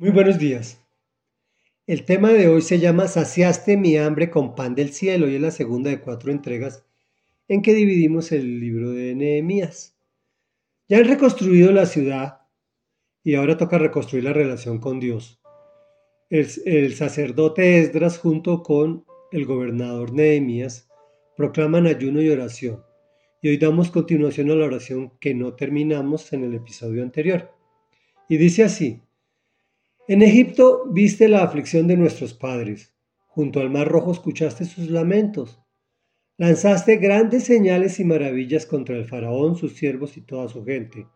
Muy buenos días. El tema de hoy se llama Saciaste mi hambre con pan del cielo y es la segunda de cuatro entregas en que dividimos el libro de Nehemías. Ya han reconstruido la ciudad y ahora toca reconstruir la relación con Dios. El, el sacerdote Esdras junto con el gobernador Nehemías proclaman ayuno y oración. Y hoy damos continuación a la oración que no terminamos en el episodio anterior. Y dice así, en Egipto viste la aflicción de nuestros padres, junto al mar rojo escuchaste sus lamentos, lanzaste grandes señales y maravillas contra el faraón, sus siervos y toda su gente,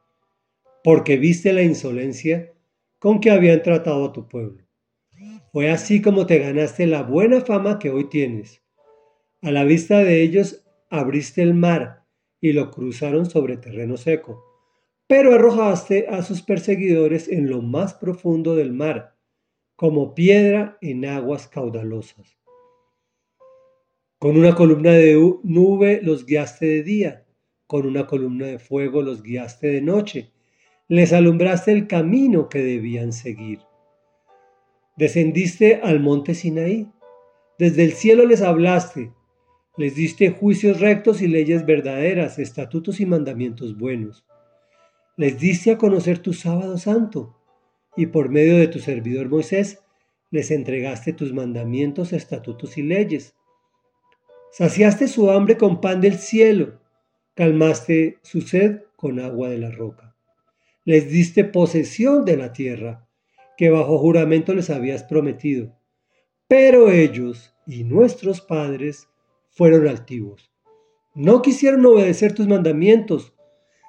porque viste la insolencia con que habían tratado a tu pueblo. Fue así como te ganaste la buena fama que hoy tienes. A la vista de ellos abriste el mar y lo cruzaron sobre terreno seco pero arrojaste a sus perseguidores en lo más profundo del mar, como piedra en aguas caudalosas. Con una columna de nube los guiaste de día, con una columna de fuego los guiaste de noche, les alumbraste el camino que debían seguir. Descendiste al monte Sinaí, desde el cielo les hablaste, les diste juicios rectos y leyes verdaderas, estatutos y mandamientos buenos les diste a conocer tu sábado santo, y por medio de tu servidor Moisés les entregaste tus mandamientos, estatutos y leyes. Saciaste su hambre con pan del cielo, calmaste su sed con agua de la roca. Les diste posesión de la tierra, que bajo juramento les habías prometido. Pero ellos y nuestros padres fueron altivos. No quisieron obedecer tus mandamientos,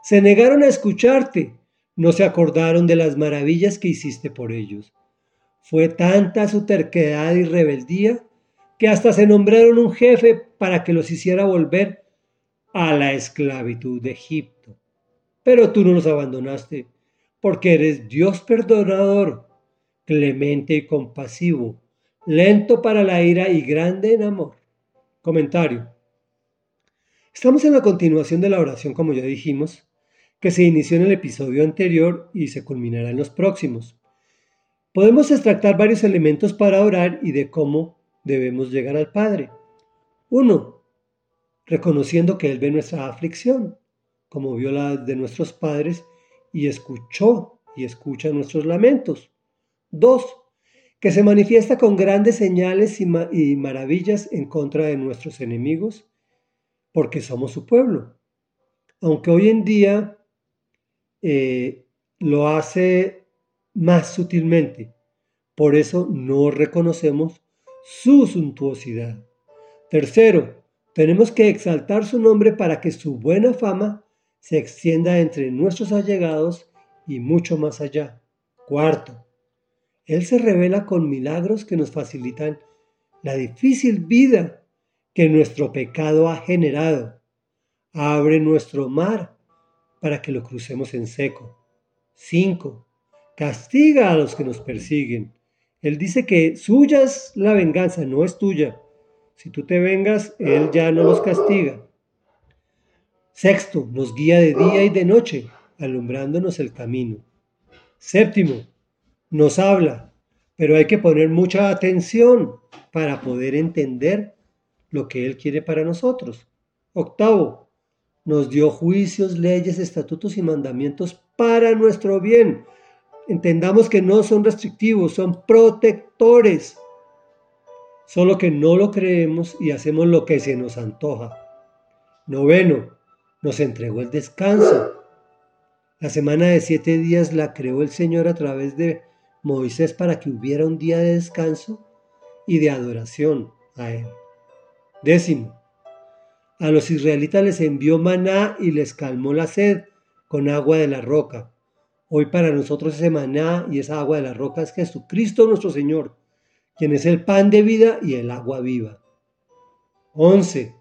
se negaron a escucharte, no se acordaron de las maravillas que hiciste por ellos. Fue tanta su terquedad y rebeldía que hasta se nombraron un jefe para que los hiciera volver a la esclavitud de Egipto. Pero tú no los abandonaste, porque eres Dios perdonador, clemente y compasivo, lento para la ira y grande en amor. Comentario. Estamos en la continuación de la oración, como ya dijimos, que se inició en el episodio anterior y se culminará en los próximos. Podemos extractar varios elementos para orar y de cómo debemos llegar al Padre. Uno, reconociendo que Él ve nuestra aflicción, como vio la de nuestros padres y escuchó y escucha nuestros lamentos. Dos, que se manifiesta con grandes señales y maravillas en contra de nuestros enemigos, porque somos su pueblo. Aunque hoy en día eh, lo hace más sutilmente. Por eso no reconocemos su suntuosidad. Tercero, tenemos que exaltar su nombre para que su buena fama se extienda entre nuestros allegados y mucho más allá. Cuarto, Él se revela con milagros que nos facilitan la difícil vida que nuestro pecado ha generado. Abre nuestro mar para que lo crucemos en seco. 5. Castiga a los que nos persiguen. Él dice que suya es la venganza, no es tuya. Si tú te vengas, Él ya no los castiga. Sexto, nos guía de día y de noche, alumbrándonos el camino. Séptimo, nos habla, pero hay que poner mucha atención para poder entender lo que Él quiere para nosotros. Octavo, nos dio juicios, leyes, estatutos y mandamientos para nuestro bien. Entendamos que no son restrictivos, son protectores. Solo que no lo creemos y hacemos lo que se nos antoja. Noveno, nos entregó el descanso. La semana de siete días la creó el Señor a través de Moisés para que hubiera un día de descanso y de adoración a Él. Décimo, a los israelitas les envió maná y les calmó la sed con agua de la roca. Hoy para nosotros ese maná y esa agua de la roca es Jesucristo nuestro Señor, quien es el pan de vida y el agua viva. 11.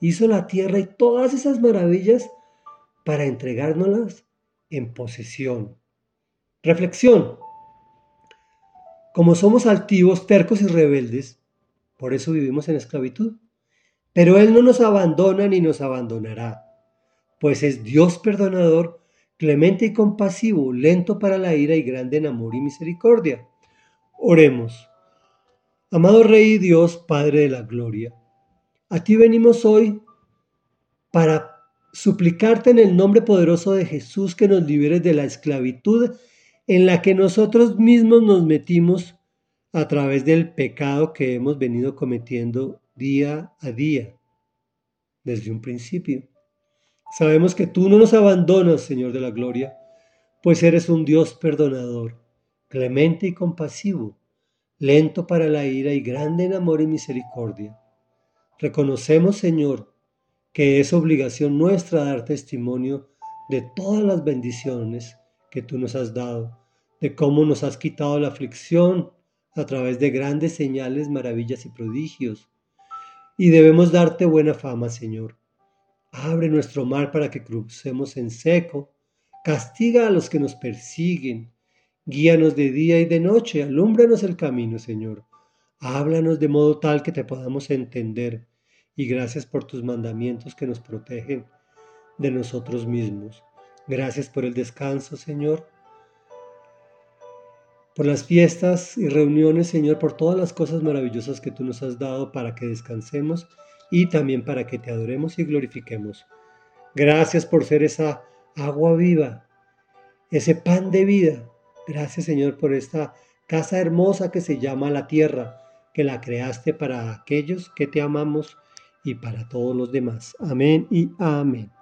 Hizo la tierra y todas esas maravillas para entregárnoslas en posesión. Reflexión. Como somos altivos, tercos y rebeldes, por eso vivimos en esclavitud. Pero Él no nos abandona ni nos abandonará, pues es Dios perdonador, clemente y compasivo, lento para la ira y grande en amor y misericordia. Oremos. Amado Rey Dios, Padre de la Gloria, a ti venimos hoy para suplicarte en el nombre poderoso de Jesús que nos liberes de la esclavitud en la que nosotros mismos nos metimos a través del pecado que hemos venido cometiendo día a día, desde un principio. Sabemos que tú no nos abandonas, Señor de la Gloria, pues eres un Dios perdonador, clemente y compasivo, lento para la ira y grande en amor y misericordia. Reconocemos, Señor, que es obligación nuestra dar testimonio de todas las bendiciones que tú nos has dado, de cómo nos has quitado la aflicción a través de grandes señales, maravillas y prodigios. Y debemos darte buena fama, Señor. Abre nuestro mar para que crucemos en seco. Castiga a los que nos persiguen. Guíanos de día y de noche. Alúmbranos el camino, Señor. Háblanos de modo tal que te podamos entender. Y gracias por tus mandamientos que nos protegen de nosotros mismos. Gracias por el descanso, Señor por las fiestas y reuniones, Señor, por todas las cosas maravillosas que tú nos has dado para que descansemos y también para que te adoremos y glorifiquemos. Gracias por ser esa agua viva, ese pan de vida. Gracias, Señor, por esta casa hermosa que se llama la tierra, que la creaste para aquellos que te amamos y para todos los demás. Amén y amén.